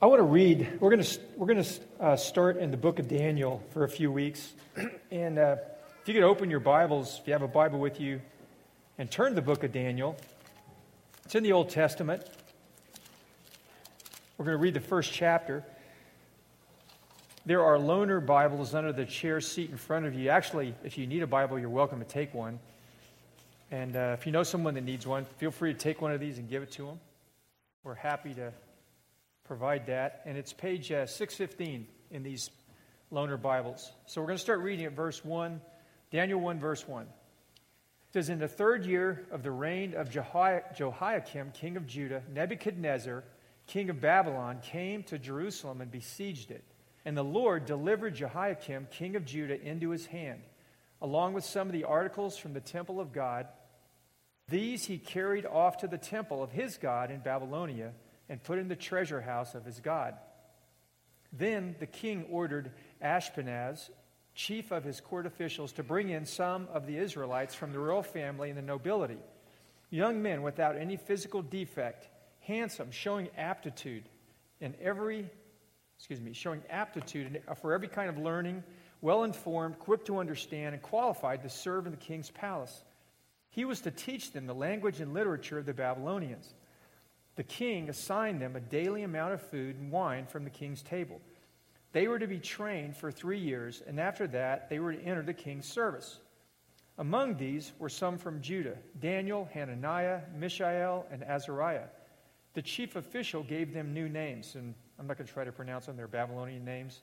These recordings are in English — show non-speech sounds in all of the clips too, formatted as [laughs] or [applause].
I want to read. We're going to we're going to uh, start in the book of Daniel for a few weeks, [clears throat] and uh, if you could open your Bibles, if you have a Bible with you, and turn the book of Daniel. It's in the Old Testament. We're going to read the first chapter. There are loaner Bibles under the chair seat in front of you. Actually, if you need a Bible, you're welcome to take one. And uh, if you know someone that needs one, feel free to take one of these and give it to them. We're happy to provide that. And it's page uh, 615 in these loaner Bibles. So we're going to start reading at verse 1, Daniel 1, verse 1. It says, In the third year of the reign of Jehoiakim, king of Judah, Nebuchadnezzar, king of Babylon, came to Jerusalem and besieged it. And the Lord delivered Jehoiakim, king of Judah, into his hand, along with some of the articles from the temple of God. These he carried off to the temple of his God in Babylonia and put in the treasure house of his God. Then the king ordered Ashpenaz, chief of his court officials, to bring in some of the Israelites from the royal family and the nobility, young men without any physical defect, handsome, showing aptitude in every, excuse me, showing aptitude for every kind of learning, well informed, quick to understand, and qualified to serve in the king's palace. He was to teach them the language and literature of the Babylonians the king assigned them a daily amount of food and wine from the king's table. They were to be trained for three years, and after that, they were to enter the king's service. Among these were some from Judah Daniel, Hananiah, Mishael, and Azariah. The chief official gave them new names, and I'm not going to try to pronounce them, they're Babylonian names.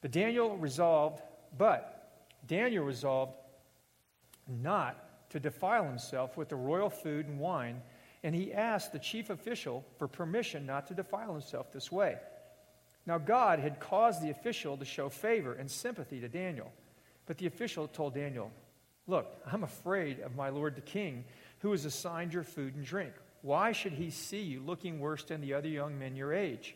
But Daniel resolved, but Daniel resolved not to defile himself with the royal food and wine and he asked the chief official for permission not to defile himself this way. Now, God had caused the official to show favor and sympathy to Daniel. But the official told Daniel, Look, I'm afraid of my lord the king, who has assigned your food and drink. Why should he see you looking worse than the other young men your age?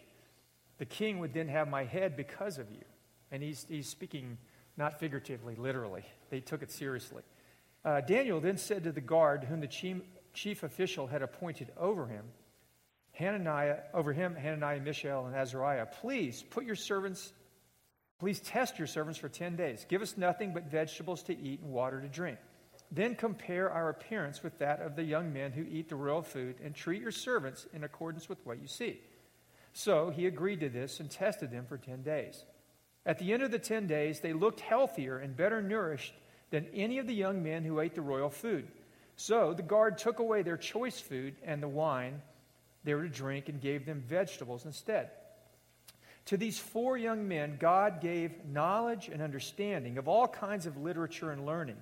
The king would then have my head because of you. And he's, he's speaking not figuratively, literally. They took it seriously. Uh, Daniel then said to the guard, whom the chief, chief official had appointed over him, Hananiah, over him, Hananiah, Mishael, and Azariah, please put your servants, please test your servants for 10 days. Give us nothing but vegetables to eat and water to drink. Then compare our appearance with that of the young men who eat the royal food and treat your servants in accordance with what you see. So he agreed to this and tested them for 10 days. At the end of the 10 days, they looked healthier and better nourished than any of the young men who ate the royal food. So the guard took away their choice food and the wine they were to drink and gave them vegetables instead. To these four young men, God gave knowledge and understanding of all kinds of literature and learning.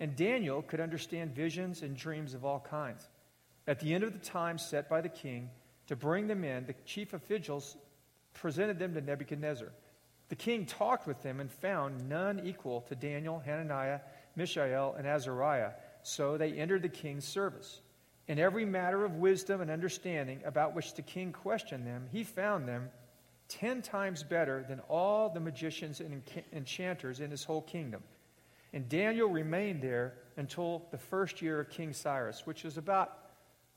And Daniel could understand visions and dreams of all kinds. At the end of the time set by the king to bring them in, the chief officials presented them to Nebuchadnezzar. The king talked with them and found none equal to Daniel, Hananiah, Mishael, and Azariah so they entered the king's service. In every matter of wisdom and understanding about which the king questioned them, he found them ten times better than all the magicians and enchanters in his whole kingdom. And Daniel remained there until the first year of King Cyrus, which was about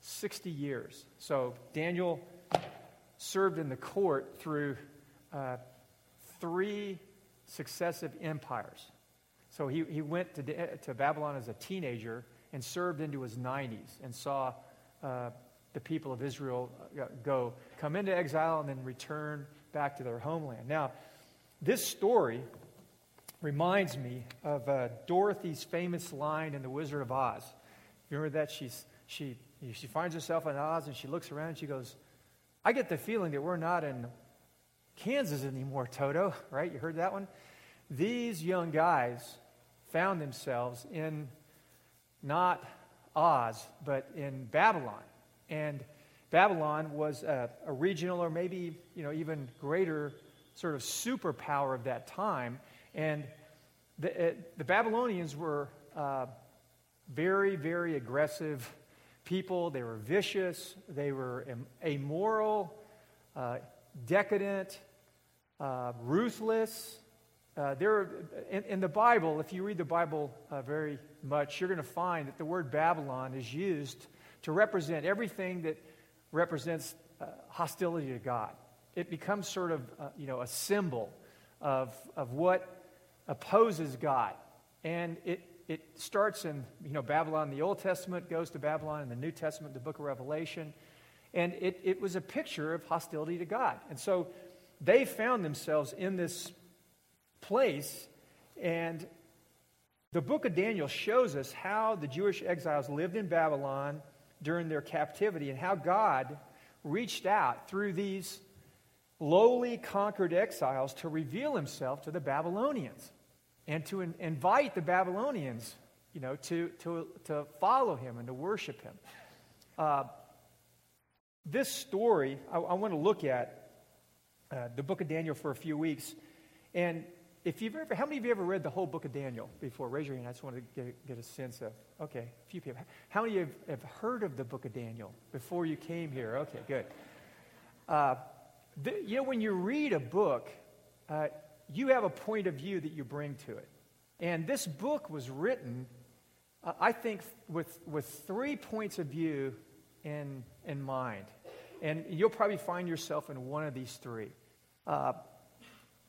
60 years. So Daniel served in the court through uh, three successive empires. So he, he went to, to Babylon as a teenager and served into his 90s and saw uh, the people of Israel uh, go, come into exile and then return back to their homeland. Now, this story reminds me of uh, Dorothy's famous line in The Wizard of Oz. You remember that? She's, she, she finds herself in Oz and she looks around and she goes, I get the feeling that we're not in Kansas anymore, Toto, [laughs] right? You heard that one? These young guys found themselves in not Oz, but in Babylon. And Babylon was a, a, regional or maybe you know even greater sort of superpower of that time. And the, uh, the Babylonians were uh, very, very aggressive people. They were vicious. They were amoral, uh, decadent, uh, ruthless. Uh, there, in, in, the Bible, if you read the Bible uh, very much, you're going to find that the word Babylon is used to represent everything that represents uh, hostility to God. it becomes sort of, uh, you know, a symbol of, of what opposes God. And it, it starts in, you know, Babylon, the Old Testament, goes to Babylon in the New Testament, the book of Revelation. And it, it was a picture of hostility to God. And so they found themselves in this place, and the book of Daniel shows us how the Jewish exiles lived in Babylon during their captivity and how God reached out through these lowly conquered exiles to reveal himself to the Babylonians and to in, invite the Babylonians, you know, to, to, to follow him and to worship him. Uh, this story, I, I want to look at uh, the book of Daniel for a few weeks. And if you've ever, how many of you ever read the whole book of Daniel before? Raise your hand. I just want to get, get a sense of, okay, a few people. How many of you have, have heard of the book of Daniel before you came here? Okay, good. Uh, the, you know, when you read a book, uh, you have a point of view that you bring to it. And this book was written, uh, I think, with, with three points of view in, in mind. And you'll probably find yourself in one of these three. Uh,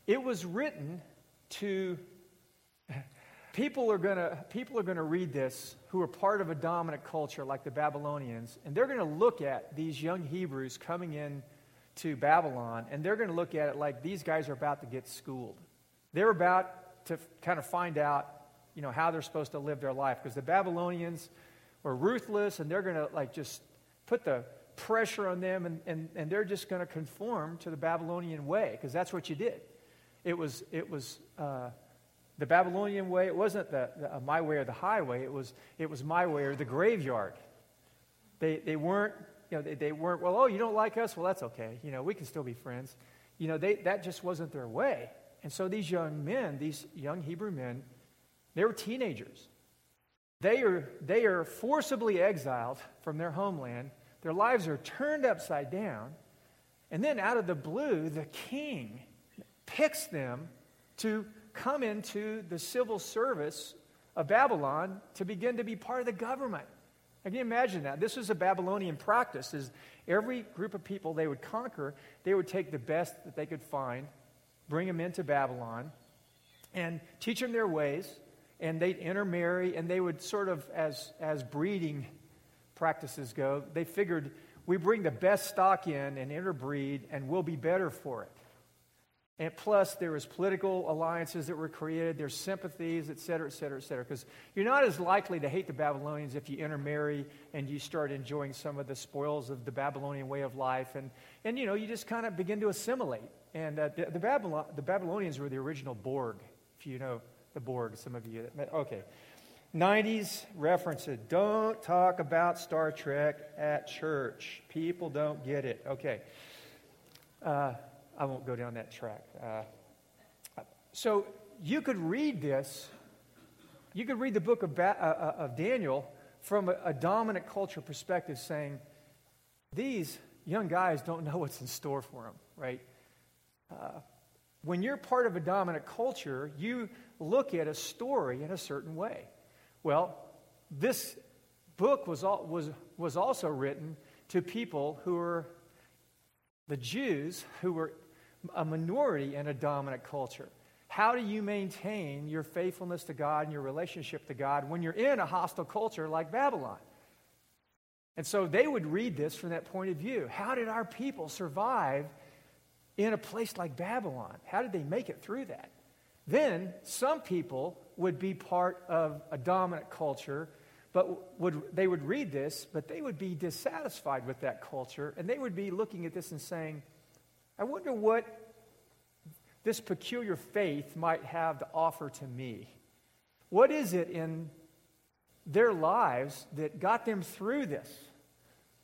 it was written to people are going to people are going to read this who are part of a dominant culture like the Babylonians and they're going to look at these young Hebrews coming in to Babylon and they're going to look at it like these guys are about to get schooled. They're about to kind of find out, you know, how they're supposed to live their life because the Babylonians were ruthless and they're going to like just put the pressure on them and, and, and they're just going to conform to the Babylonian way because that's what you did. It was, it was uh, the Babylonian way. It wasn't the, the uh, my way or the highway. It was, it was my way or the graveyard. They, they weren't, you know, they, they weren't, well, oh, you don't like us? Well, that's okay. You know, we can still be friends. You know, they, that just wasn't their way. And so these young men, these young Hebrew men, they were teenagers. They are, they are forcibly exiled from their homeland. Their lives are turned upside down. And then out of the blue, the king picks them to come into the civil service of Babylon to begin to be part of the government. I can you imagine that? This was a Babylonian practice. Is every group of people they would conquer, they would take the best that they could find, bring them into Babylon, and teach them their ways, and they'd intermarry, and they would sort of, as, as breeding practices go, they figured we bring the best stock in and interbreed, and we'll be better for it. And plus, there was political alliances that were created. There's sympathies, et cetera, et cetera, et cetera. Because you're not as likely to hate the Babylonians if you intermarry and you start enjoying some of the spoils of the Babylonian way of life. And, and you know, you just kind of begin to assimilate. And uh, the, the, Babylon, the Babylonians were the original Borg, if you know the Borg, some of you. Okay. 90s references. Don't talk about Star Trek at church. People don't get it. Okay. Uh, I won't go down that track. Uh, so you could read this, you could read the book of, ba- uh, uh, of Daniel from a, a, dominant culture perspective, saying, these young guys don't know what's in store for them, right? Uh, when you're part of a dominant culture, you look at a story in a certain way. Well, this book was, all, was, was also written to people who were the Jews who were a minority in a dominant culture. How do you maintain your faithfulness to God and your relationship to God when you're in a hostile culture like Babylon? And so they would read this from that point of view. How did our people survive in a place like Babylon? How did they make it through that? Then some people would be part of a dominant culture, but would, they would read this, but they would be dissatisfied with that culture, and they would be looking at this and saying, I wonder what this peculiar faith might have to offer to me. What is it in their lives that got them through this?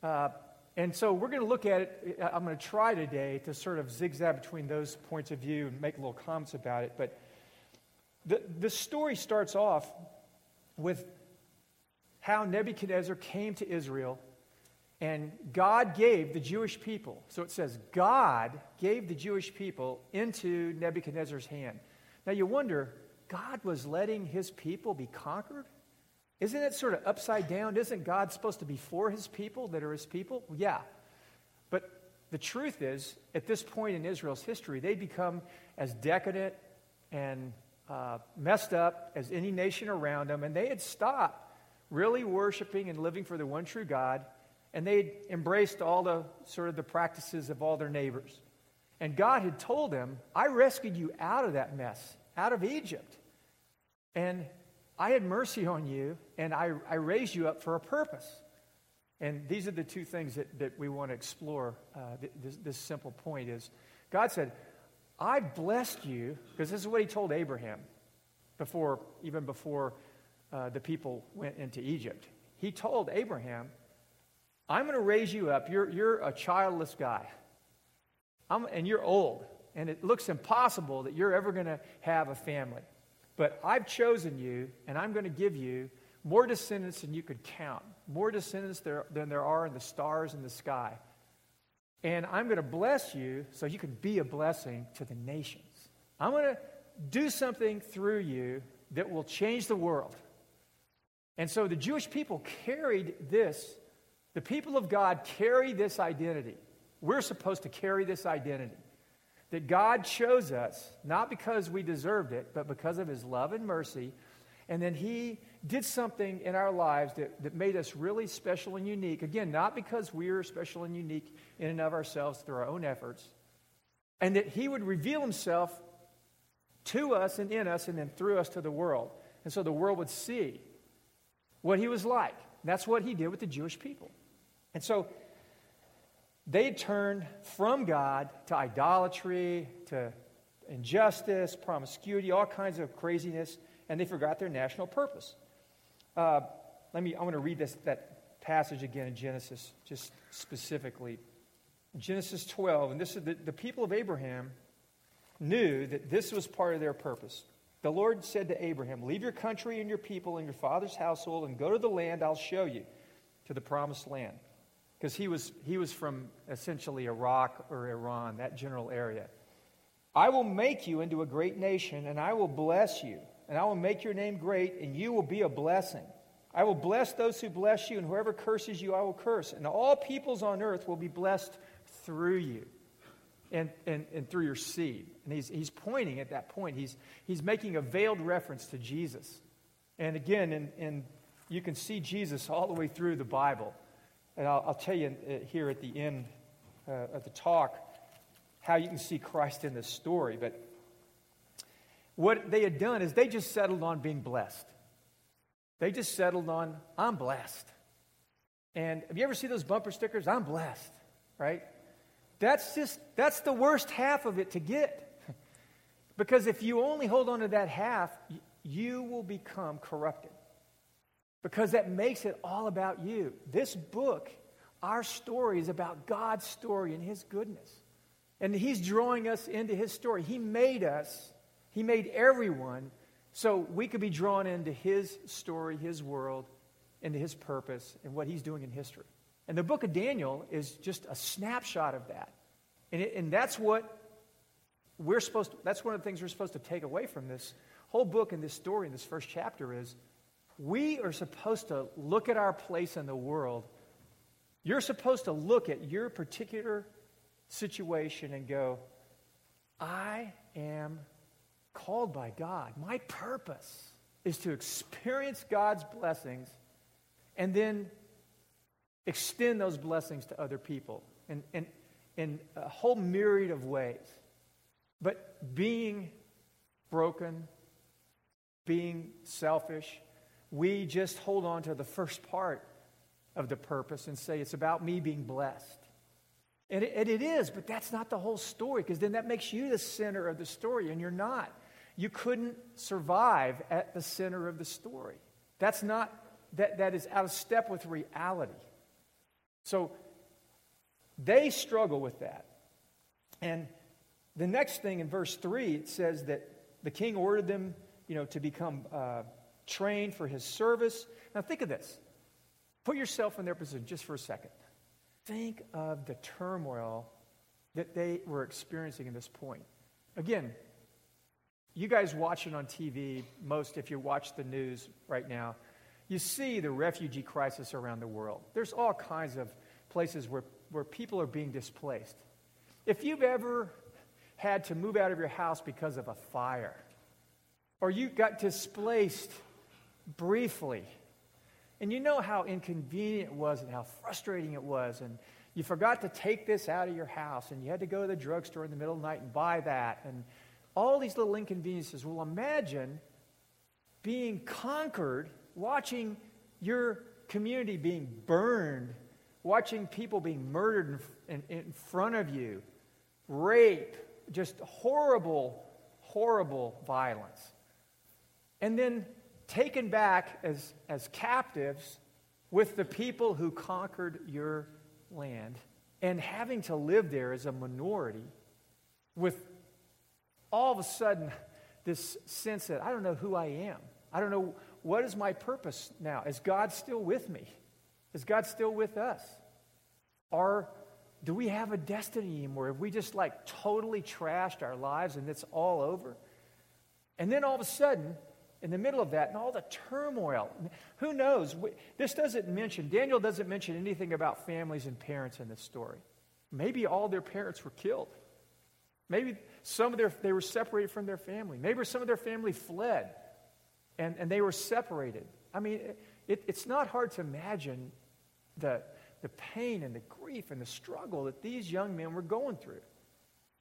Uh, and so we're going to look at it. I'm going to try today to sort of zigzag between those points of view and make little comments about it. But the, the story starts off with how Nebuchadnezzar came to Israel and God gave the Jewish people, so it says, God gave the Jewish people into Nebuchadnezzar's hand. Now you wonder, God was letting his people be conquered? Isn't it sort of upside down? Isn't God supposed to be for his people that are his people? Yeah. But the truth is, at this point in Israel's history, they become as decadent and uh, messed up as any nation around them, and they had stopped really worshiping and living for the one true God, and they'd embraced all the sort of the practices of all their neighbors. And God had told them, I rescued you out of that mess, out of Egypt. And I had mercy on you, and I, I raised you up for a purpose. And these are the two things that, that we want to explore. Uh, this, this simple point is God said, I blessed you, because this is what he told Abraham before, even before uh, the people went into Egypt. He told Abraham, I'm going to raise you up. You're, you're a childless guy, I'm, and you're old, and it looks impossible that you're ever going to have a family. But I've chosen you, and I'm going to give you more descendants than you could count, more descendants there, than there are in the stars in the sky. And I'm going to bless you so you can be a blessing to the nations. I'm going to do something through you that will change the world. And so the Jewish people carried this. The people of God carry this identity. We're supposed to carry this identity. That God chose us, not because we deserved it, but because of his love and mercy. And then he did something in our lives that, that made us really special and unique. Again, not because we are special and unique in and of ourselves through our own efforts. And that he would reveal himself to us and in us and then through us to the world. And so the world would see what he was like. That's what he did with the Jewish people. And so they turned from God to idolatry, to injustice, promiscuity, all kinds of craziness, and they forgot their national purpose. Uh, let me, I want to read this, that passage again in Genesis, just specifically. Genesis 12, and this is the, the people of Abraham knew that this was part of their purpose. The Lord said to Abraham, Leave your country and your people and your father's household and go to the land I'll show you, to the promised land. Because he was, he was from essentially Iraq or Iran, that general area. I will make you into a great nation, and I will bless you and I will make your name great, and you will be a blessing. I will bless those who bless you, and whoever curses you, I will curse. And all peoples on earth will be blessed through you and, and, and through your seed. And he's, he's pointing at that point. He's, he's making a veiled reference to Jesus. And again, and, you can see Jesus all the way through the Bible. And I'll, I'll tell you uh, here at the end uh, of the talk how you can see Christ in this story. But what they had done is they just settled on being blessed. They just settled on, I'm blessed. And have you ever seen those bumper stickers? I'm blessed, right? That's just, that's the worst half of it to get. [laughs] because if you only hold on to that half, you will become corrupted. Because that makes it all about you. This book, our story, is about God's story and His goodness. And He's drawing us into His story. He made us he made everyone so we could be drawn into his story, his world, into his purpose, and what he's doing in history. And the book of Daniel is just a snapshot of that. And, it, and that's what we're supposed to, that's one of the things we're supposed to take away from this whole book and this story in this first chapter is we are supposed to look at our place in the world. You're supposed to look at your particular situation and go, I am called by God. My purpose is to experience God's blessings and then extend those blessings to other people in, in, in a whole myriad of ways. But being broken, being selfish, we just hold on to the first part of the purpose and say it's about me being blessed. And it, and it is, but that's not the whole story because then that makes you the center of the story, and you're not you couldn't survive at the center of the story. That's not, that, that is out of step with reality. So they struggle with that. And the next thing in verse 3, it says that the king ordered them, you know, to become uh, trained for his service. Now think of this. Put yourself in their position just for a second. Think of the turmoil that they were experiencing at this point. Again, you guys watching on TV, most if you watch the news right now, you see the refugee crisis around the world. There's all kinds of places where where people are being displaced. If you've ever had to move out of your house because of a fire, or you got displaced briefly, and you know how inconvenient it was and how frustrating it was, and you forgot to take this out of your house, and you had to go to the drugstore in the middle of the night and buy that, and all these little inconveniences. Well, imagine being conquered, watching your community being burned, watching people being murdered in, in, in front of you, rape, just horrible, horrible violence. And then taken back as, as captives with the people who conquered your land and having to live there as a minority with all of a sudden this sense that I don't know who I am. I don't know what is my purpose now. Is God still with me? Is God still with us? Or do we have a destiny anymore? Have we just like totally trashed our lives and it's all over? And then all of a sudden, in the middle of that and all the turmoil, who knows? This doesn't mention, Daniel doesn't mention anything about families and parents in this story. Maybe all their parents were killed. Maybe some of their, they were separated from their family. Maybe some of their family fled and, and they were separated. I mean, it, it's not hard to imagine the, the pain and the grief and the struggle that these young men were going through.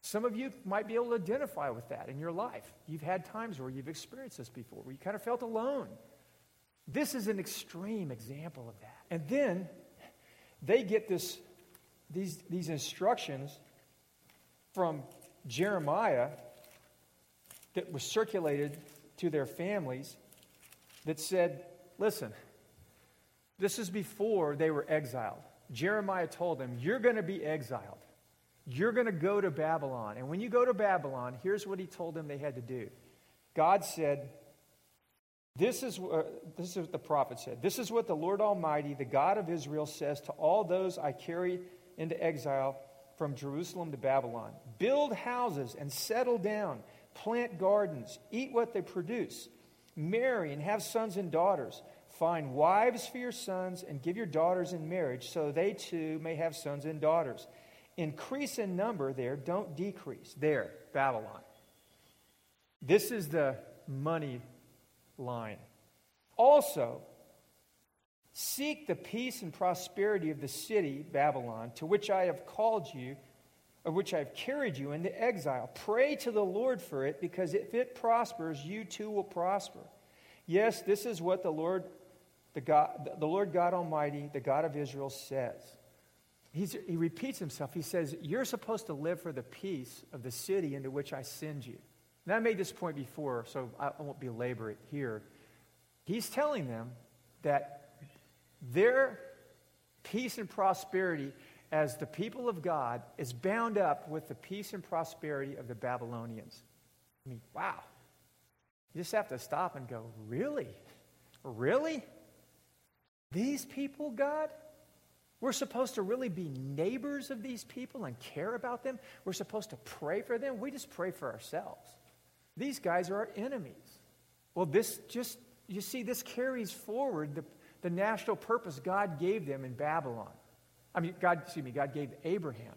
Some of you might be able to identify with that in your life. You've had times where you've experienced this before, where you kind of felt alone. This is an extreme example of that. And then they get this, these, these instructions from Jeremiah that was circulated to their families that said, listen, this is before they were exiled. Jeremiah told them, You're going to be exiled. You're going to go to Babylon. And when you go to Babylon, here's what he told them they had to do. God said, this is, this is what the prophet said. This is what the Lord Almighty, the God of Israel, says to all those I carry into exile from Jerusalem to Babylon Build houses and settle down, plant gardens, eat what they produce, marry and have sons and daughters. Find wives for your sons and give your daughters in marriage so they too may have sons and daughters. Increase in number there, don't decrease. There, Babylon. This is the money line. Also, seek the peace and prosperity of the city, Babylon, to which I have called you, of which I have carried you into exile. Pray to the Lord for it, because if it prospers, you too will prosper. Yes, this is what the Lord the, God, the Lord God Almighty, the God of Israel, says. He's, he repeats himself. He says, You're supposed to live for the peace of the city into which I send you. And I made this point before, so I won't belabor it here. He's telling them that their peace and prosperity as the people of God is bound up with the peace and prosperity of the Babylonians. I mean, wow. You just have to stop and go, Really? Really? These people, God? We're supposed to really be neighbors of these people and care about them. We're supposed to pray for them. We just pray for ourselves. These guys are our enemies. Well, this just, you see, this carries forward the, the national purpose God gave them in Babylon. I mean, God, excuse me, God gave Abraham.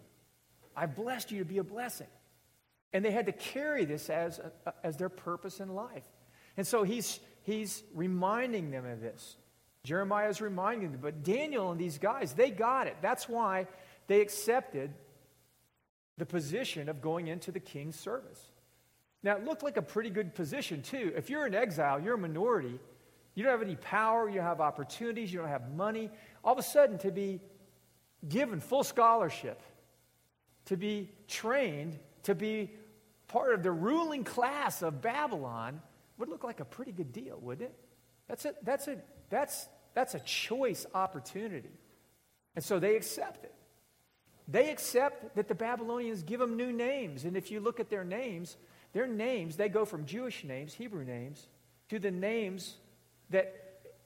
I blessed you to be a blessing. And they had to carry this as, as their purpose in life. And so he's, he's reminding them of this. Jeremiah is reminding them, but Daniel and these guys, they got it. That's why they accepted the position of going into the king's service. Now, it looked like a pretty good position, too. If you're in exile, you're a minority, you don't have any power, you don't have opportunities, you don't have money. All of a sudden, to be given full scholarship, to be trained, to be part of the ruling class of Babylon would look like a pretty good deal, wouldn't it? That's a, that's a that's, that's a choice opportunity. And so they accept it. They accept that the Babylonians give them new names. And if you look at their names, their names, they go from Jewish names, Hebrew names, to the names that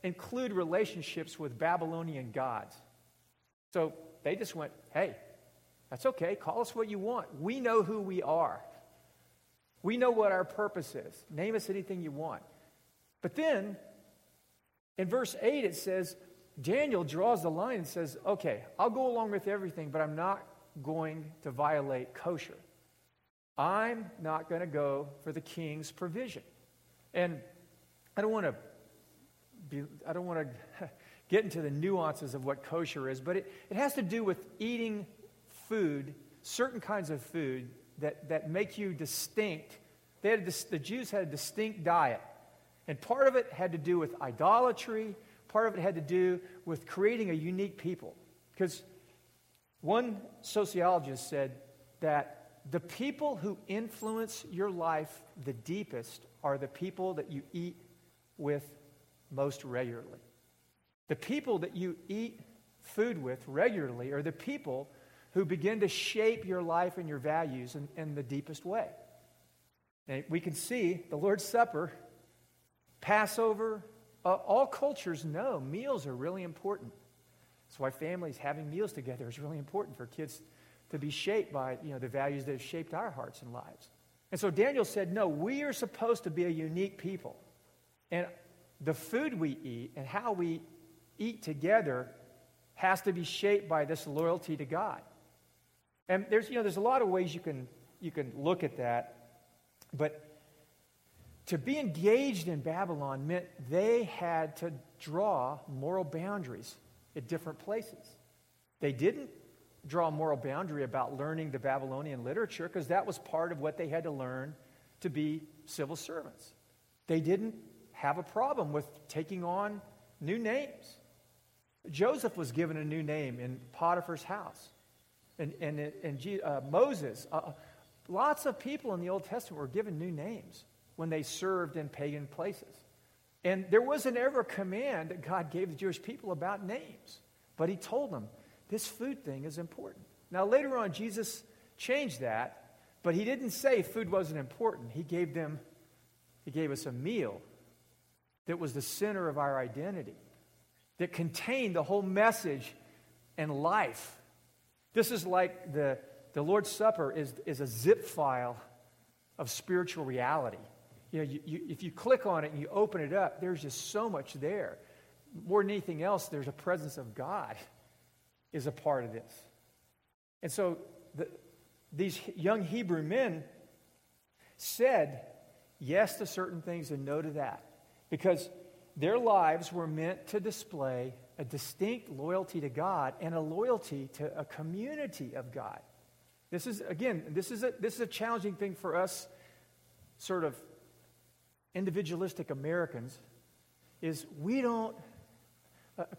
include relationships with Babylonian gods. So they just went, hey, that's okay. Call us what you want. We know who we are. We know what our purpose is. Name us anything you want. But then in verse 8, it says, Daniel draws the line and says, okay, I'll go along with everything, but I'm not going to violate kosher. I'm not going to go for the king's provision. And I don't want to be, I don't want to [laughs] get into the nuances of what kosher is, but it, it has to do with eating food, certain kinds of food that, that make you distinct. They had a, the Jews had a distinct diet. And part of it had to do with idolatry, part of it had to do with creating a unique people. Because one sociologist said that the people who influence your life the deepest are the people that you eat with most regularly. The people that you eat food with regularly are the people who begin to shape your life and your values in, in the deepest way. And we can see the Lord's Supper, Passover, uh, all cultures know meals are really important. That's why families having meals together is really important for kids to be shaped by you know, the values that have shaped our hearts and lives. And so Daniel said, No, we are supposed to be a unique people. And the food we eat and how we eat together has to be shaped by this loyalty to God. And there's, you know, there's a lot of ways you can, you can look at that. But to be engaged in Babylon meant they had to draw moral boundaries at different places. They didn't draw a moral boundary about learning the Babylonian literature because that was part of what they had to learn to be civil servants. They didn't have a problem with taking on new names. Joseph was given a new name in Potiphar's house. And, and, and uh, Moses, uh, lots of people in the Old Testament were given new names when they served in pagan places. And there wasn't ever a command that God gave the Jewish people about names. But he told them, this food thing is important. Now, later on, Jesus changed that, but he didn't say food wasn't important. He gave them, he gave us a meal that was the center of our identity, that contained the whole message and life. This is like the, the Lord's Supper is, is a zip file of spiritual reality. You know, you, you, if you click on it and you open it up, there's just so much there. More than anything else, there's a presence of God is a part of this. And so the, these young Hebrew men said yes to certain things and no to that because their lives were meant to display a distinct loyalty to God and a loyalty to a community of God. This is, again, this is a, this is a challenging thing for us, sort of individualistic Americans, is we don't,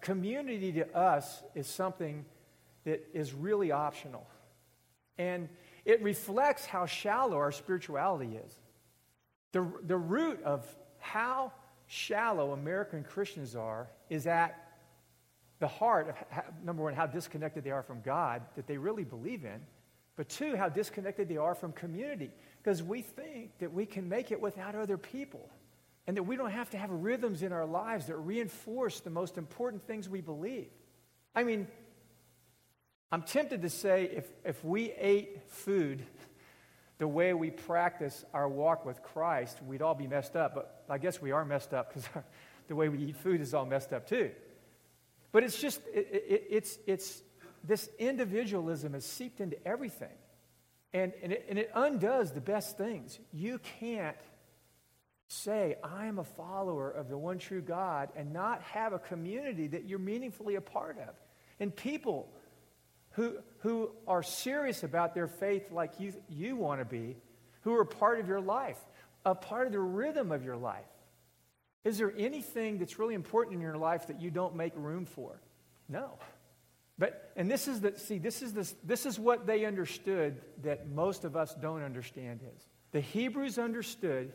community to us is something that is really optional. And it reflects how shallow our spirituality is. The, the root of how shallow American Christians are is at the heart of, how, number one, how disconnected they are from God that they really believe in, but two, how disconnected they are from community because we think that we can make it without other people and that we don't have to have rhythms in our lives that reinforce the most important things we believe. I mean, I'm tempted to say if, if we ate food [laughs] the way we practice our walk with Christ, we'd all be messed up. But I guess we are messed up because [laughs] the way we eat food is all messed up too. But it's just, it, it, it's, it's, this individualism is seeped into everything. And, and, it, and it undoes the best things. You can't say, I am a follower of the one true God and not have a community that you're meaningfully a part of. And people who, who are serious about their faith like you, you want to be, who are part of your life, a part of the rhythm of your life. Is there anything that's really important in your life that you don't make room for? No. But and this is the see this is this this is what they understood that most of us don't understand is. The Hebrews understood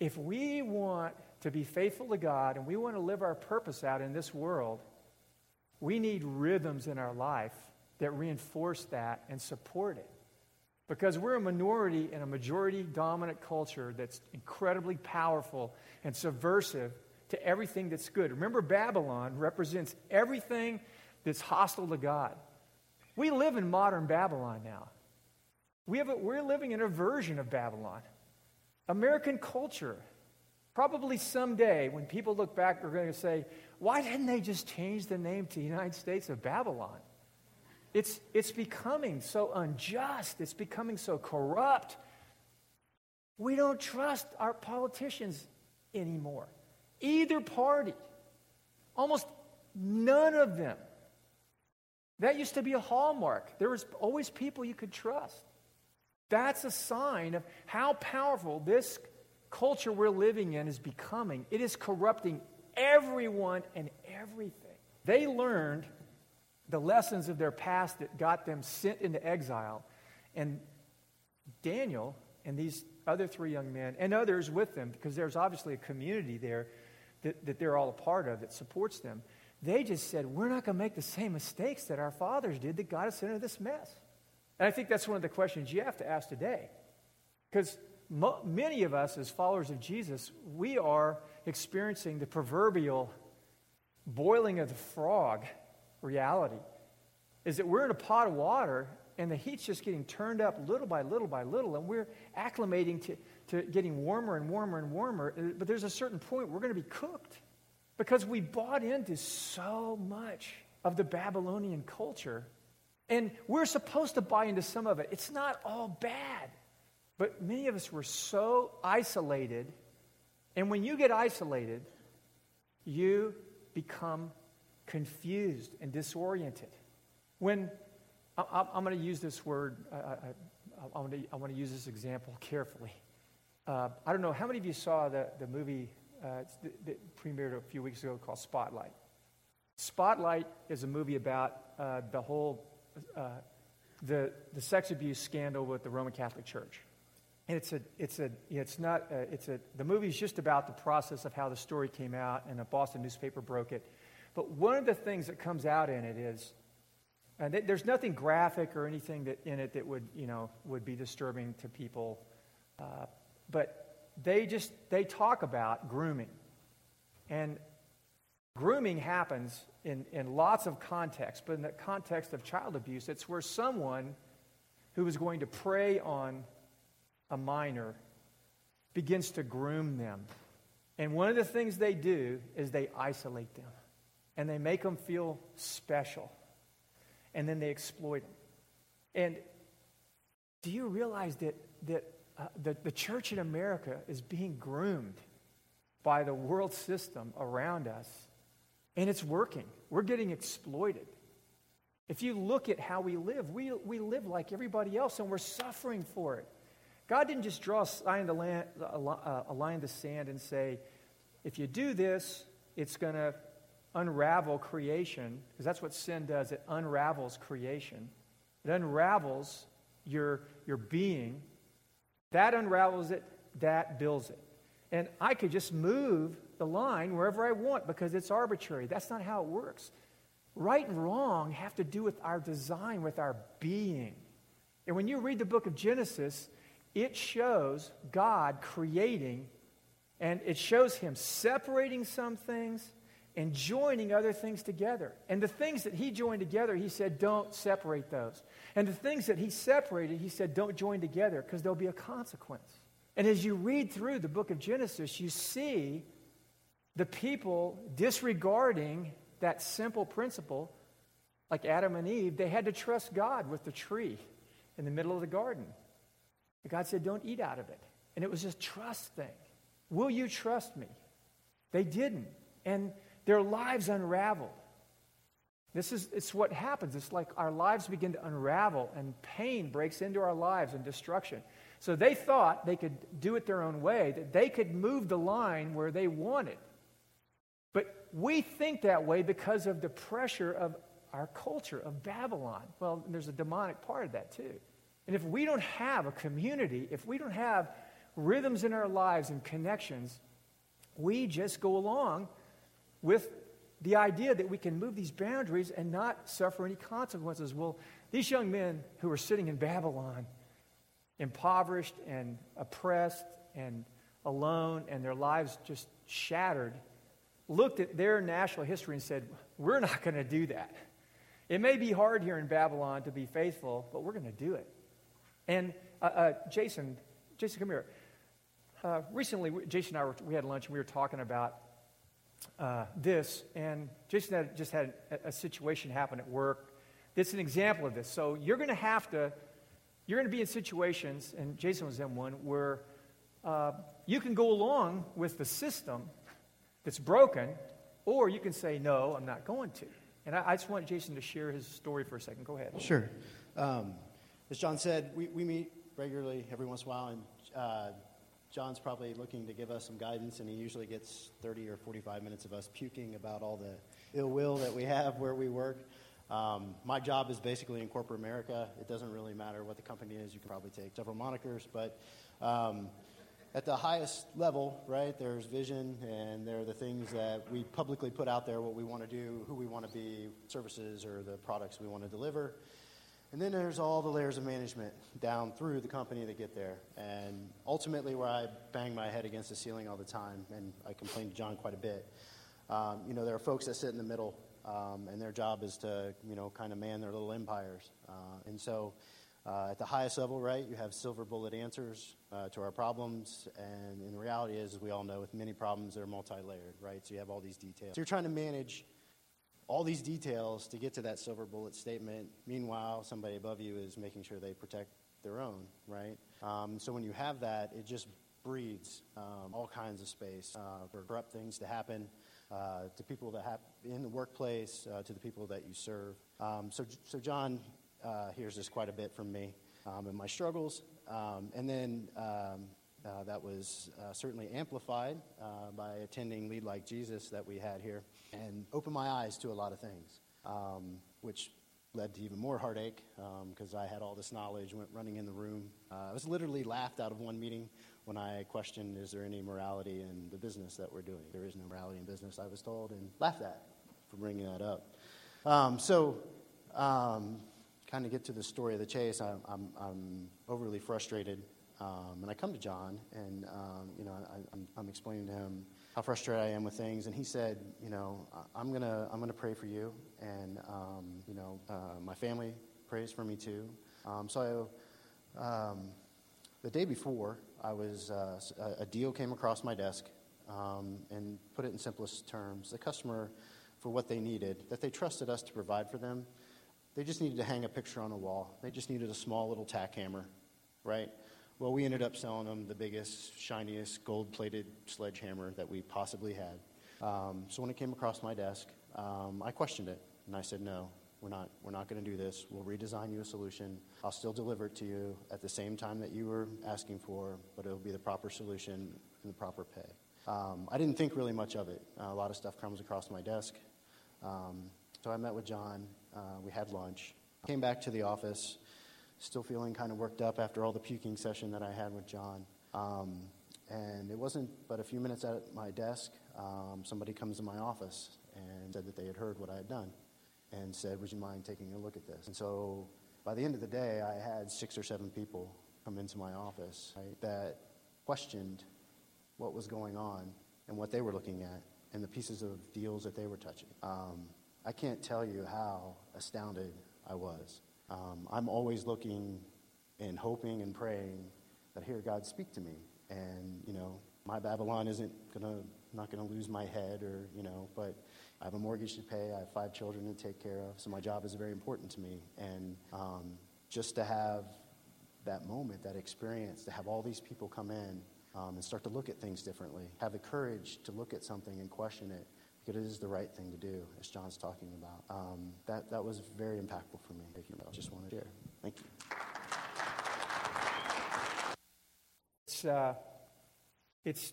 if we want to be faithful to God and we want to live our purpose out in this world, we need rhythms in our life that reinforce that and support it. Because we're a minority in a majority dominant culture that's incredibly powerful and subversive to everything that's good. Remember, Babylon represents everything that's hostile to God. We live in modern Babylon now. We have a, we're living in a version of Babylon. American culture Probably someday, when people look back, they're going to say, why didn't they just change the name to the United States of Babylon? It's, it's becoming so unjust, it's becoming so corrupt. We don't trust our politicians anymore. Either party. Almost none of them. That used to be a hallmark. There was always people you could trust. That's a sign of how powerful this culture we're living in is becoming. It is corrupting everyone and everything. They learned the lessons of their past that got them sent into exile. And Daniel and these other three young men and others with them, because there's obviously a community there that, that they're all a part of that supports them, they just said, We're not going to make the same mistakes that our fathers did that got us into this mess. And I think that's one of the questions you have to ask today. Because mo- many of us, as followers of Jesus, we are experiencing the proverbial boiling of the frog reality. Is that we're in a pot of water and the heat's just getting turned up little by little by little, and we're acclimating to, to getting warmer and warmer and warmer. Uh, but there's a certain point we're going to be cooked because we bought into so much of the Babylonian culture. And we're supposed to buy into some of it. It's not all bad. But many of us were so isolated. And when you get isolated, you become confused and disoriented. When I, am going to use this word, I, I, I, want to, use this example carefully. Uh, I don't know, how many of you saw the, the movie uh, that premiered a few weeks ago called Spotlight? Spotlight is a movie about uh, the whole, uh, the, the sex abuse scandal with the Roman Catholic Church. And it's a, it's a, it's not, a, uh, it's a, the movie's just about the process of how the story came out, and a Boston newspaper broke it. But one of the things that comes out in it is and th- there's nothing graphic or anything that, in it that would, you know, would be disturbing to people. Uh, but they just, they talk about grooming. And grooming happens in, in lots of contexts, but in the context of child abuse, it's where someone who is going to prey on a minor begins to groom them. And one of the things they do is they isolate them and they make them feel special and then they exploit them. And do you realize that, that uh, the, the church in America is being groomed by the world system around us? And it's working. We're getting exploited. If you look at how we live, we, we live like everybody else and we're suffering for it. God didn't just draw a line, land, a line in the sand and say, if you do this, it's going to unravel creation, because that's what sin does it unravels creation, it unravels your, your being. That unravels it, that builds it. And I could just move the line wherever I want because it's arbitrary. That's not how it works. Right and wrong have to do with our design, with our being. And when you read the book of Genesis, it shows God creating, and it shows Him separating some things and joining other things together. And the things that he joined together, he said, don't separate those. And the things that he separated, he said, don't join together because there'll be a consequence. And as you read through the book of Genesis, you see the people disregarding that simple principle, like Adam and Eve, they had to trust God with the tree in the middle of the garden. And God said, don't eat out of it. And it was a trust thing. Will you trust me? They didn't. And their lives unraveled. This is it's what happens. It's like our lives begin to unravel and pain breaks into our lives and destruction. So they thought they could do it their own way, that they could move the line where they wanted. But we think that way because of the pressure of our culture, of Babylon. Well, there's a demonic part of that too. And if we don't have a community, if we don't have rhythms in our lives and connections, we just go along with the idea that we can move these boundaries and not suffer any consequences. Well, these young men who were sitting in Babylon, impoverished and oppressed and alone, and their lives just shattered, looked at their national history and said, We're not going to do that. It may be hard here in Babylon to be faithful, but we're going to do it. And uh, uh, Jason, Jason, come here. uh, recently, Jason and I were, we had lunch and we were talking about uh, this, and Jason had just had a, a situation happen at work. That's an example of this. So you're going to have to, you're going to be in situations, and Jason was in one where uh, you can go along with the system that's broken, or you can say, no, I'm not going to. And I, I just want Jason to share his story for a second. Go ahead. Sure. Um, as John said, we, we meet regularly every once in a while, and uh, John's probably looking to give us some guidance, and he usually gets 30 or 45 minutes of us puking about all the ill will that we have where we work. Um, my job is basically in corporate America. It doesn't really matter what the company is. You can probably take several monikers, but um, at the highest level, right, there's vision, and there are the things that we publicly put out there, what we want to do, who we want to be, services or the products we want to deliver. And then there's all the layers of management down through the company that get there. And ultimately, where I bang my head against the ceiling all the time, and I complain to John quite a bit, um, you know, there are folks that sit in the middle, um, and their job is to, you know, kind of man their little empires. Uh, and so uh, at the highest level, right, you have silver bullet answers uh, to our problems, and, and the reality is, as we all know, with many problems, they're multi-layered, right? So you have all these details. So you're trying to manage all these details to get to that silver bullet statement. Meanwhile, somebody above you is making sure they protect their own, right? Um, so when you have that, it just breeds um, all kinds of space uh, for corrupt things to happen. Uh, to people that have in the workplace, uh, to the people that you serve. Um, so, so John uh, hears this quite a bit from me um, and my struggles. Um, and then um, uh, that was uh, certainly amplified by attending Lead Like Jesus that we had here and opened my eyes to a lot of things, um, which led to even more heartache because um, I had all this knowledge, went running in the room. Uh, I was literally laughed out of one meeting when I questioned, is there any morality in the business that we're doing? There is no morality in business, I was told, and laughed at for bringing that up. Um, so, um, kind of get to the story of the chase, I'm, I'm, I'm overly frustrated. Um, and I come to John, and um, you know, I, am explaining to him how frustrated I am with things, and he said, you know, I'm gonna I'm gonna pray for you, and um, you know, uh, my family prays for me too. Um, so, um, the day before, I was uh, a deal came across my desk, um, and put it in simplest terms, the customer for what they needed that they trusted us to provide for them they just needed to hang a picture on a wall. They just needed a small little tack hammer, right? Well, we ended up selling them the biggest, shiniest, gold plated sledgehammer that we possibly had. Um, so when it came across my desk, um, I questioned it. And I said, no, we're not, we're not going to do this. We'll redesign you a solution. I'll still deliver it to you at the same time that you were asking for, but it'll be the proper solution and the proper pay. Um, I didn't think really much of it. Uh, a lot of stuff comes across my desk. Um, so I met with John. Uh, we had lunch. Came back to the office, still feeling kind of worked up after all the puking session that I had with John. Um, and it wasn't but a few minutes at my desk, um, somebody comes in my office and said that they had heard what I had done and said, Would you mind taking a look at this? And so by the end of the day, I had six or seven people come into my office right, that questioned what was going on and what they were looking at and the pieces of deals that they were touching. Um, I can't tell you how astounded I was. Um, I'm always looking and hoping and praying that I hear God speak to me. And, you know, my Babylon isn't gonna, not gonna lose my head or, you know, but I have a mortgage to pay. I have five children to take care of. So my job is very important to me. And um, just to have that moment, that experience, to have all these people come in um, and start to look at things differently, have the courage to look at something and question it, because it is the right thing to do, as John's talking about. Um, that, that was very impactful for me. Thank you. I just want to share. Thank you. It's, uh, it's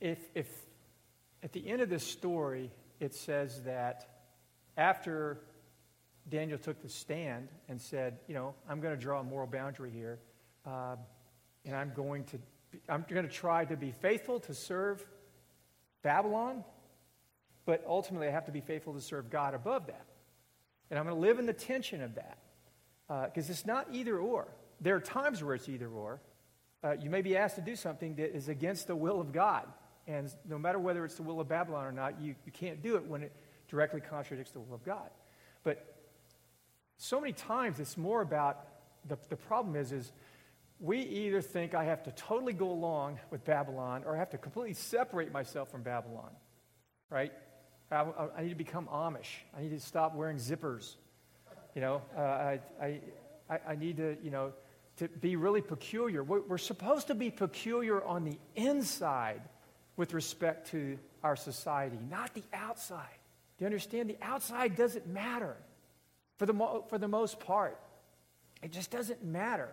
if, if at the end of this story, it says that after Daniel took the stand and said, you know, I'm going to draw a moral boundary here, uh, and I'm going to, I'm going to try to be faithful to serve Babylon but ultimately, I have to be faithful to serve God above that. And I'm going to live in the tension of that because uh, it's not either or. There are times where it's either or. Uh, you may be asked to do something that is against the will of God. And no matter whether it's the will of Babylon or not, you, you can't do it when it directly contradicts the will of God. But so many times it's more about the, the problem is, is we either think I have to totally go along with Babylon or I have to completely separate myself from Babylon, right? I, I need to become Amish. I need to stop wearing zippers. You know, uh, I, I, I need to, you know, to be really peculiar. We're, we're supposed to be peculiar on the inside with respect to our society, not the outside. Do you understand? The outside doesn't matter for the, mo- for the most part. It just doesn't matter.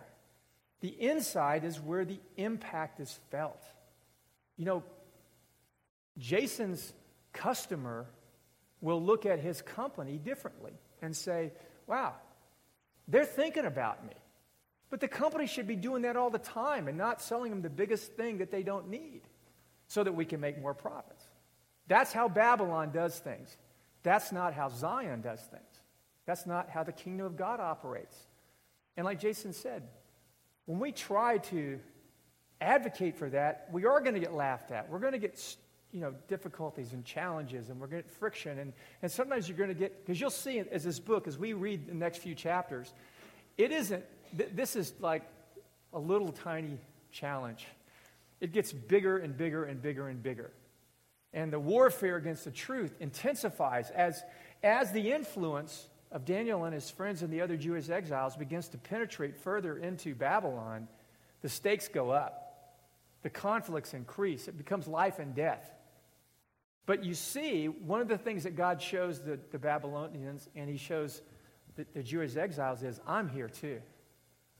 The inside is where the impact is felt. You know, Jason's customer will look at his company differently and say, wow, they're thinking about me. But the company should be doing that all the time and not selling them the biggest thing that they don't need so that we can make more profits. That's how Babylon does things. That's not how Zion does things. That's not how the kingdom of God operates. And like Jason said, when we try to advocate for that, we are going to get laughed at. We're going to get you know, difficulties and challenges, and we're going to get friction. And, and sometimes you're going to get, because you'll see as this book, as we read the next few chapters, it isn't, th- this is like a little tiny challenge. It gets bigger and bigger and bigger and bigger. And the warfare against the truth intensifies as, as the influence of Daniel and his friends and the other Jewish exiles begins to penetrate further into Babylon. The stakes go up, the conflicts increase, it becomes life and death. But you see, one of the things that God shows the, the Babylonians and he shows the, the Jewish exiles is I'm here too.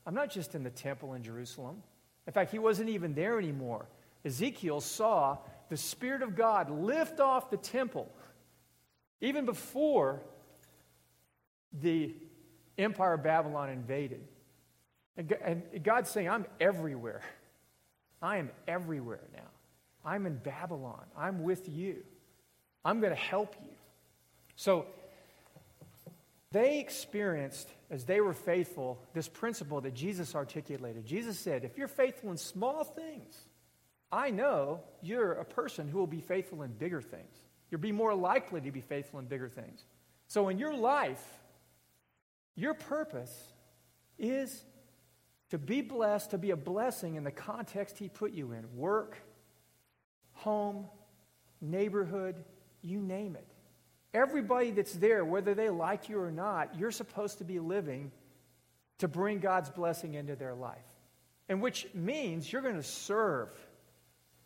I'm not just in the temple in Jerusalem. In fact, he wasn't even there anymore. Ezekiel saw the Spirit of God lift off the temple even before the empire of Babylon invaded. And God's saying, I'm everywhere. I am everywhere now. I'm in Babylon. I'm with you. I'm going to help you. So they experienced, as they were faithful, this principle that Jesus articulated. Jesus said, If you're faithful in small things, I know you're a person who will be faithful in bigger things. You'll be more likely to be faithful in bigger things. So in your life, your purpose is to be blessed, to be a blessing in the context He put you in work, home, neighborhood, you name it. Everybody that's there, whether they like you or not, you're supposed to be living to bring God's blessing into their life. And which means you're going to serve.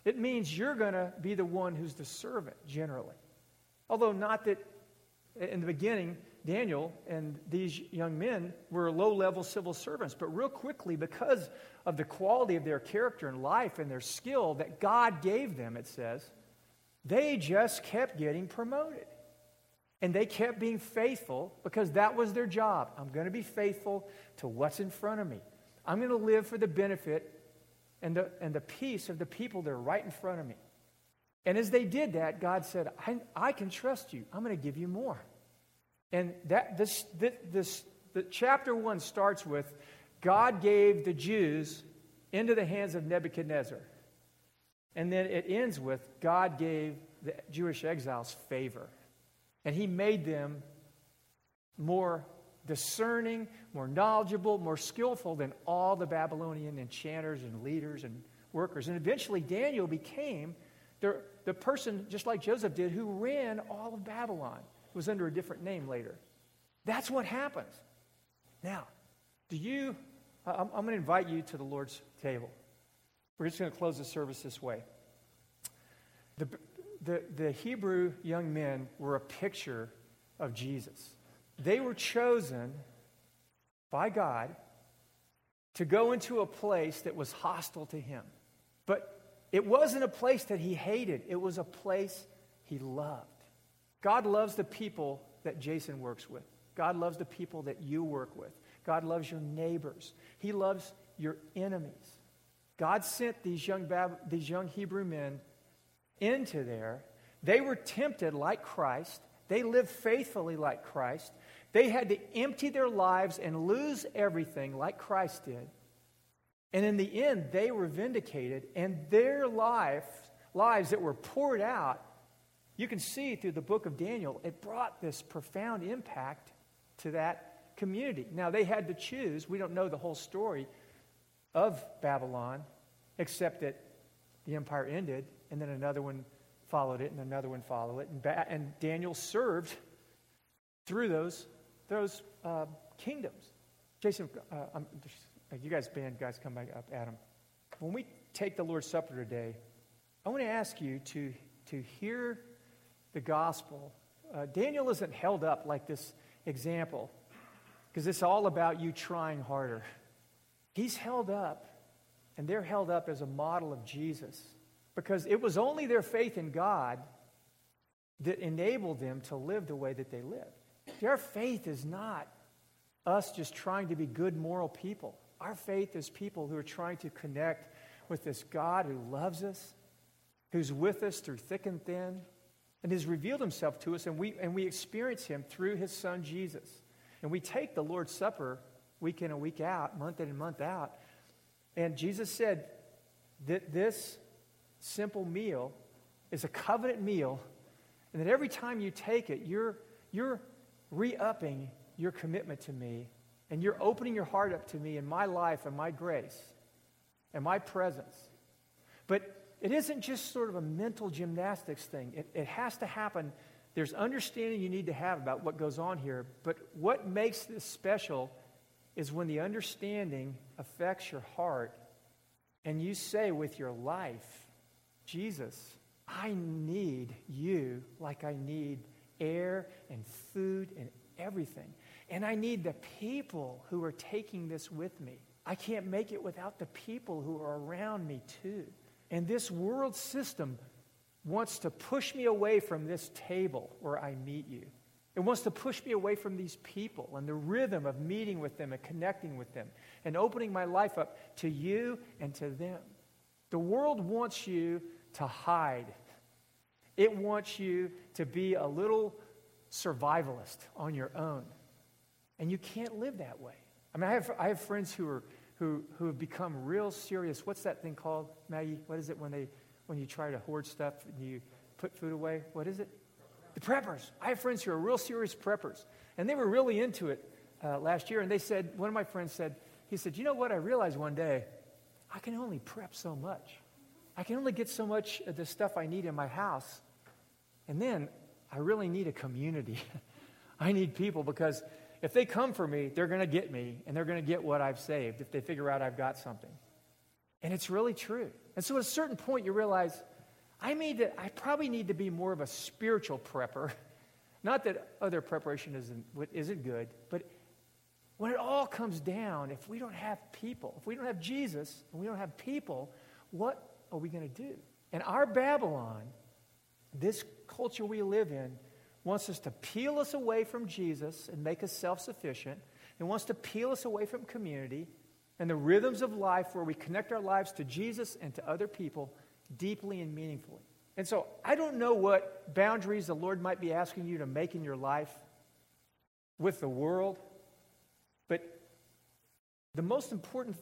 It means you're going to be the one who's the servant, generally. Although, not that in the beginning, Daniel and these young men were low level civil servants, but real quickly, because of the quality of their character and life and their skill that God gave them, it says, they just kept getting promoted. And they kept being faithful because that was their job. I'm going to be faithful to what's in front of me. I'm going to live for the benefit and the, and the peace of the people that are right in front of me. And as they did that, God said, I, I can trust you. I'm going to give you more. And that this, this, this the chapter one starts with God gave the Jews into the hands of Nebuchadnezzar. And then it ends with God gave the Jewish exiles favor. And he made them more discerning, more knowledgeable, more skillful than all the Babylonian enchanters and leaders and workers. And eventually, Daniel became the, the person, just like Joseph did, who ran all of Babylon. It was under a different name later. That's what happens. Now, do you, I'm, I'm going to invite you to the Lord's table. We're just going to close the service this way. The, the, the Hebrew young men were a picture of Jesus. They were chosen by God to go into a place that was hostile to him. But it wasn't a place that he hated, it was a place he loved. God loves the people that Jason works with. God loves the people that you work with. God loves your neighbors. He loves your enemies. God sent these young, Bab- these young Hebrew men into there. They were tempted like Christ. They lived faithfully like Christ. They had to empty their lives and lose everything like Christ did. And in the end, they were vindicated, and their life, lives that were poured out, you can see through the book of Daniel, it brought this profound impact to that community. Now, they had to choose, we don't know the whole story, of Babylon, except that the empire ended, and then another one followed it, and another one followed it. And, ba- and Daniel served through those, those uh, kingdoms. Jason, uh, you guys, band guys, come back up, Adam. When we take the Lord's Supper today, I want to ask you to, to hear the gospel. Uh, Daniel isn't held up like this example because it's all about you trying harder. He's held up, and they're held up as a model of Jesus because it was only their faith in God that enabled them to live the way that they lived. Their faith is not us just trying to be good moral people. Our faith is people who are trying to connect with this God who loves us, who's with us through thick and thin, and has revealed himself to us, and we, and we experience him through his son Jesus. And we take the Lord's Supper week in and week out, month in and month out. And Jesus said that this simple meal is a covenant meal, and that every time you take it, you're, you're re upping your commitment to me, and you're opening your heart up to me and my life and my grace and my presence. But it isn't just sort of a mental gymnastics thing, it, it has to happen. There's understanding you need to have about what goes on here, but what makes this special is when the understanding affects your heart and you say with your life, Jesus, I need you like I need air and food and everything. And I need the people who are taking this with me. I can't make it without the people who are around me, too. And this world system wants to push me away from this table where I meet you. It wants to push me away from these people and the rhythm of meeting with them and connecting with them and opening my life up to you and to them. The world wants you to hide, it wants you to be a little survivalist on your own. And you can't live that way. I mean, I have, I have friends who, are, who, who have become real serious. What's that thing called, Maggie? What is it when, they, when you try to hoard stuff and you put food away? What is it? The preppers. I have friends who are real serious preppers. And they were really into it uh, last year. And they said, one of my friends said, he said, you know what? I realized one day, I can only prep so much. I can only get so much of the stuff I need in my house. And then I really need a community. [laughs] I need people because if they come for me, they're going to get me and they're going to get what I've saved if they figure out I've got something. And it's really true. And so at a certain point, you realize I, need to, I probably need to be more of a spiritual prepper. [laughs] Not that other preparation isn't, isn't good, but when it all comes down, if we don't have people, if we don't have Jesus and we don't have people, what are we going to do? And our Babylon, this culture we live in, wants us to peel us away from Jesus and make us self sufficient, and wants to peel us away from community and the rhythms of life where we connect our lives to Jesus and to other people deeply and meaningfully. And so I don't know what boundaries the Lord might be asking you to make in your life with the world, but the most important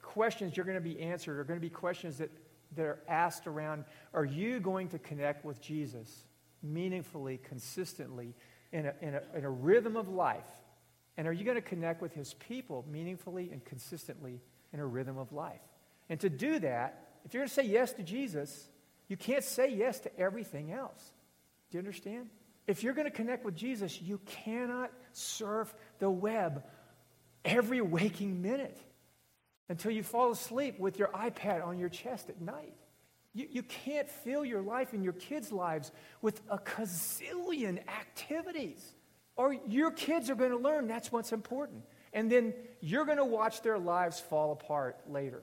questions you're going to be answered are going to be questions that, that are asked around are you going to connect with Jesus meaningfully, consistently, in a, in a, in a rhythm of life? And are you going to connect with his people meaningfully and consistently in a rhythm of life? And to do that, if you're going to say yes to Jesus, you can't say yes to everything else. Do you understand? If you're going to connect with Jesus, you cannot surf the web every waking minute until you fall asleep with your iPad on your chest at night. You, you can't fill your life and your kids' lives with a gazillion activities. Or your kids are going to learn that's what's important. And then you're going to watch their lives fall apart later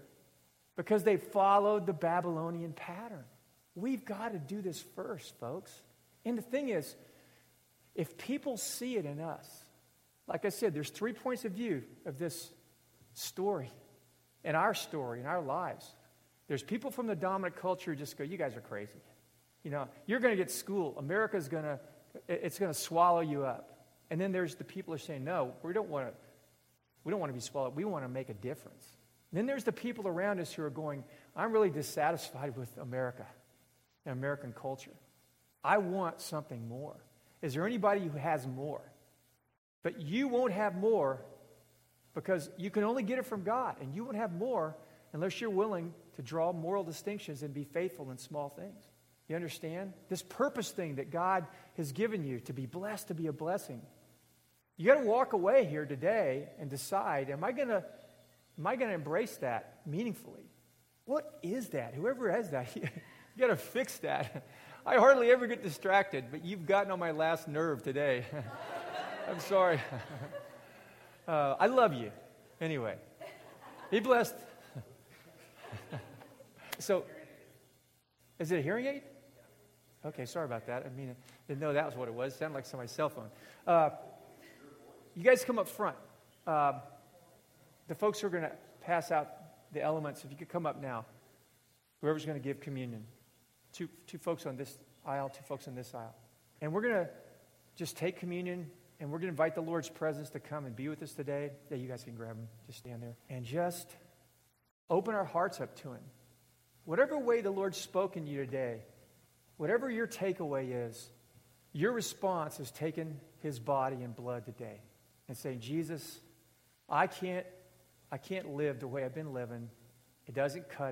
because they followed the Babylonian pattern. We've got to do this first, folks. And the thing is, if people see it in us, like I said, there's three points of view of this story, in our story, in our lives. There's people from the dominant culture who just go, You guys are crazy. You know, you're going to get school. America's going to, it's going to swallow you up. And then there's the people who are saying, No, we don't want to, we don't want to be swallowed. We want to make a difference. Then there's the people around us who are going, I'm really dissatisfied with America and American culture. I want something more. Is there anybody who has more? But you won't have more because you can only get it from God, and you won't have more unless you're willing to draw moral distinctions and be faithful in small things. You understand? This purpose thing that God has given you to be blessed, to be a blessing. You got to walk away here today and decide am I going to am I going to embrace that meaningfully? What is that? Whoever has that, [laughs] you got to fix that. I hardly ever get distracted, but you've gotten on my last nerve today. [laughs] I'm sorry. [laughs] Uh, I love you. Anyway, be blessed. so, is it a hearing aid? Okay, sorry about that. I mean, didn't know that was what it was. It sounded like somebody's cell phone. Uh, you guys come up front. Uh, the folks who are going to pass out the elements, if you could come up now. Whoever's going to give communion. Two, two folks on this aisle, two folks on this aisle. And we're going to just take communion and we're going to invite the Lord's presence to come and be with us today. Yeah, you guys can grab them. Just stand there. And just open our hearts up to Him. Whatever way the Lord's spoken to you today, whatever your takeaway is, your response is taking His body and blood today and saying, Jesus, I can't, I can't live the way I've been living. It doesn't cut it.